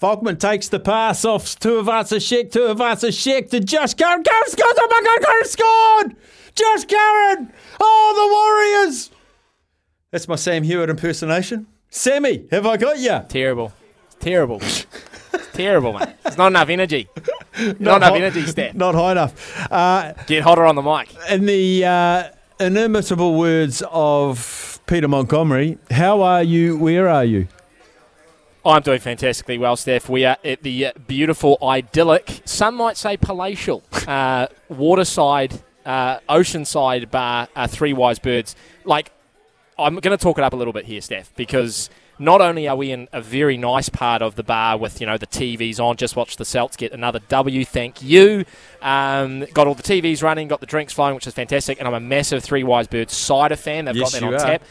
Falkman takes the pass off Tuivasa-Sheck, Tuivasa-Sheck to Josh Curran. Curran scores! Oh my God, Curran scored! Josh Curran! Oh, the Warriors! That's my Sam Hewitt impersonation. Sammy, have I got you? Terrible. It's terrible. it's terrible, mate. It's not enough energy. Not, enough hot- energy, Stat. Not high enough. Uh, Get hotter on the mic. in the uh, inimitable words of Peter Montgomery, how are you? Where are you? I'm doing fantastically well, Steph. We are at the beautiful, idyllic, some might say palatial, uh, waterside, uh, oceanside bar, uh, Three Wise Birds. Like, I'm going to talk it up a little bit here, Steph, because not only are we in a very nice part of the bar with, you know, the TVs on, just watch the Celts get another W, thank you. Um, got all the TVs running, got the drinks flowing, which is fantastic, and I'm a massive Three Wise Birds cider fan. They've Yes, got that on are. tap.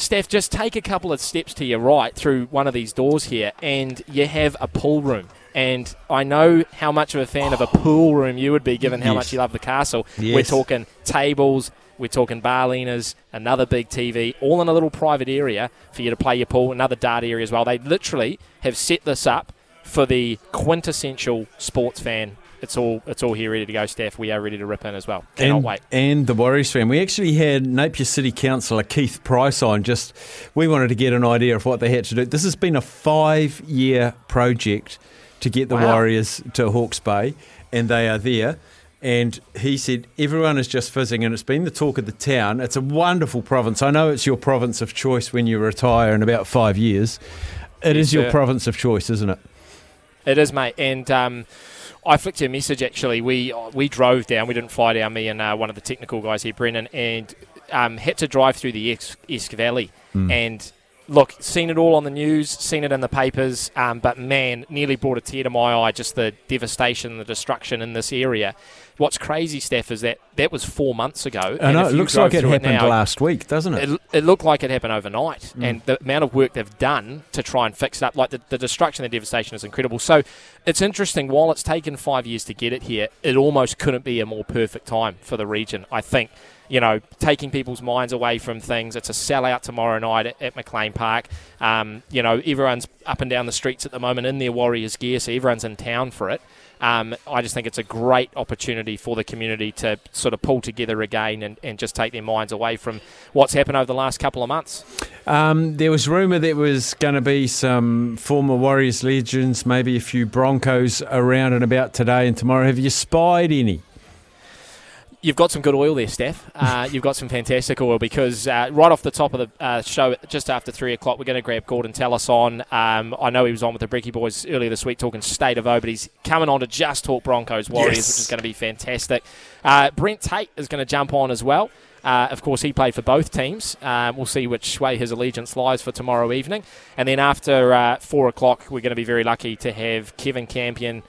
Steph, just take a couple of steps to your right through one of these doors here, and you have a pool room. And I know how much of a fan of a pool room you would be, given how Yes. much you love the castle. Yes. We're talking tables, we're talking bar leaners, another big TV, all in a little private area for you to play your pool, another dart area as well. They literally have set this up for the quintessential sports fan. It's all it's all here ready to go, Steph. We are ready to rip in as well. Cannot and, wait. And the Warriors fan. We actually had Napier City Councillor Keith Price on. Just we wanted to get an idea of what they had to do. This has been a five-year project to get the Wow. Warriors to Hawke's Bay, and they are there. And he said everyone is just fizzing, and it's been the talk of the town. It's a wonderful province. I know it's your province of choice when you retire in about five years. It is Yes, your sir. province of choice, isn't it? It is, mate. And um, I flicked a message actually. We we drove down. We didn't fly down. Me and uh, one of the technical guys here, Brennan, and um, had to drive through the Esk, Esk Valley. And look, seen it all on the news, seen it in the papers. Um, but man, nearly brought a tear to my eye. Just the devastation, the destruction in this area. What's crazy, Steph, is that that was four months ago. I and know it looks like it happened now, last week, doesn't it? it, it looked like it happened overnight, and the amount of work they've done to try and fix it up, like the, the destruction and devastation is incredible. So it's interesting, while it's taken five years to get it here, it almost couldn't be a more perfect time for the region. I think, you know, taking people's minds away from things. It's a sellout tomorrow night at, at McLean Park. Um, you know, everyone's up and down the streets at the moment in their Warriors gear, so everyone's in town for it. Um, I just think it's a great opportunity for the community to sort of pull together again and, and just take their minds away from what's happened over the last couple of months. Um, there was rumour there was going to be some former Warriors legends, maybe a few Broncos around and about today and tomorrow. Have you spied any? You've got some good oil there, Steph. Uh, you've got some fantastic oil because uh, right off the top of the uh, show, just after three o'clock, we're going to grab Gordon Tallis on. Um, I know he was on with the Bricky Boys earlier this week talking state of O, but he's coming on to just talk Broncos Warriors, Yes. which is going to be fantastic. Uh, Brent Tate is going to jump on as well. Uh, of course, he played for both teams. Um, we'll see which way his allegiance lies for tomorrow evening. And then after uh, four o'clock, we're going to be very lucky to have Kevin Campion,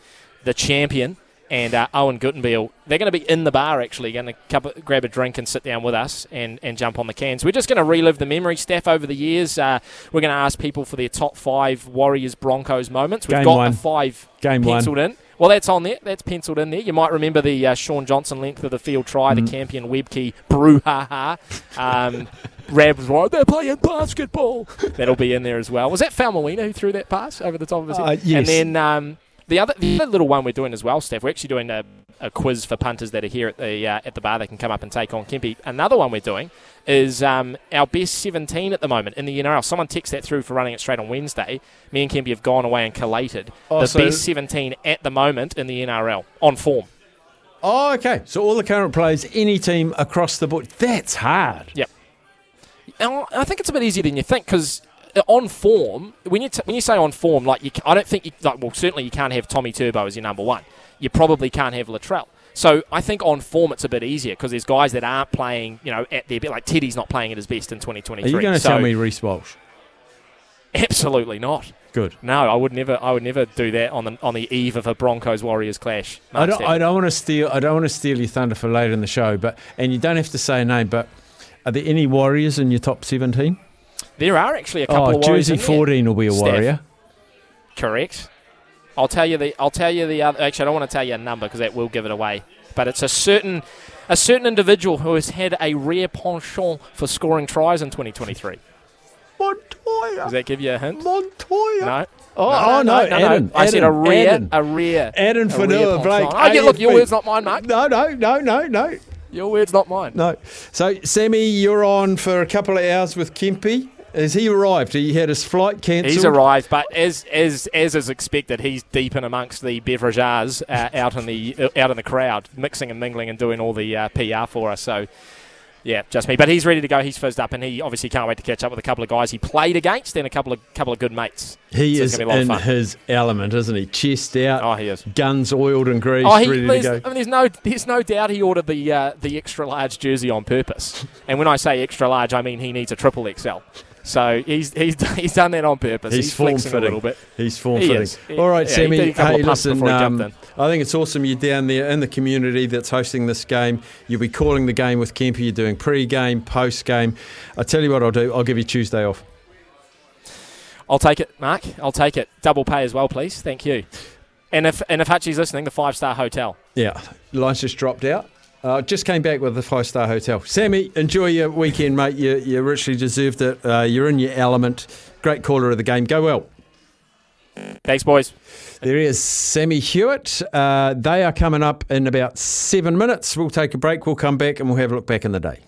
the champion, and uh, Awen Guttenbeil. They're going to be in the bar actually, going to grab a drink and sit down with us and, and jump on the cans. We're just going to relive the memory, Steph, over the years. Uh, we're going to ask people for their top five Warriors Broncos moments. We've Game got one. the five Game one. penciled in. Well, that's on there. That's penciled in there. You might remember the uh, Shaun Johnson length of the field try, Mm. the Campion Webcke brouhaha. Um, Rab was right. They're playing basketball. That'll be in there as well. Was that Falmawina who threw that pass over the top of his head? Uh, yes. And then um, the other the other little one we're doing as well, Steph. We're actually doing a, a quiz for punters that are here at the uh, at the bar. They can come up and take on Kempy. Another one we're doing is um, our best 17 at the moment in the NRL. Someone text that through for running it straight on Wednesday. Me and Kempy have gone away and collated Oh, the so- best 17 at the moment in the NRL on form. Oh, okay. So all the current players, any team across the board. That's hard. And I think it's a bit easier than you think because Uh, on form, when you t- when you say on form, like you, I don't think you, like well certainly you can't have Tommy Turbo as your number one. You probably can't have Latrell. So I think on form it's a bit easier because there's guys that aren't playing, you know, at their bit. Like Teddy's not playing at his best in 2023. Are 2023. you going to so tell me Reece Walsh? Absolutely not. Good. No, I would never. I would never do that on the on the eve of a Broncos Warriors clash. I don't. I don't want to steal. I don't want to steal your thunder for later in the show, but and you don't have to say a name. But are there any Warriors in your top seventeen? There are actually a oh, couple Oh, of Warriors Jersey in there. fourteen will be a Steph. Warrior. Correct. I'll tell you the. I'll tell you the other. Actually, I don't want to tell you a number because that will give it away. But it's a certain, a certain individual who has had a rare penchant for scoring tries in 2023. Montoya. Does that give you a hint? Montoya. No. Oh, oh, no, Adam. I said a Adam, rare, Adam. a rare. Adam a Fonua-Blake. penchant. Oh, yeah, look, your word's not mine, Mark. No, no, no, no, no, Your word's not mine. no. So, Sammy, you're on for a couple of hours with Kempy. Has he arrived? He had his flight cancelled. He's arrived, but as as as is expected, he's deep in amongst the beverages uh, out in the uh, out in the crowd, mixing and mingling and doing all the uh, PR for us. So. Yeah, just me. But he's ready to go. He's fizzed up, and he obviously can't wait to catch up with a couple of guys he played against and a couple of couple of good mates. He So is gonna be a lot of in his element, isn't he? Chest out, Oh, he is. guns oiled and greased, Oh, he, ready to go. I mean, there's no, there's no doubt he ordered the uh, the extra large jersey on purpose. and when I say extra large, I mean he needs a triple XL. So he's he's he's done that on purpose. He's He's, form flexing a little bit. He's form He fitting. He- All right, yeah, he Sammy. couple hey, listen. he Um. I think it's awesome you're down there in the community that's hosting this game. You'll be calling the game with Kemper. You're doing pre-game, post-game. I tell you what, I'll do. I'll give you Tuesday off. I'll take it, Mark. I'll take it. Double pay as well, please. Thank you. And if and if Hutchie's listening, the five star hotel. Yeah, lines just dropped out. Uh, just came back with the five-star hotel. Sammy, enjoy your weekend, mate. You, you richly deserved it. Uh, you're in your element. Great caller of the game. Go well. Thanks, boys. There is Sammy Hewitt. Uh, they are coming up in about seven minutes. We'll take a break. We'll come back and we'll have a look back in the day.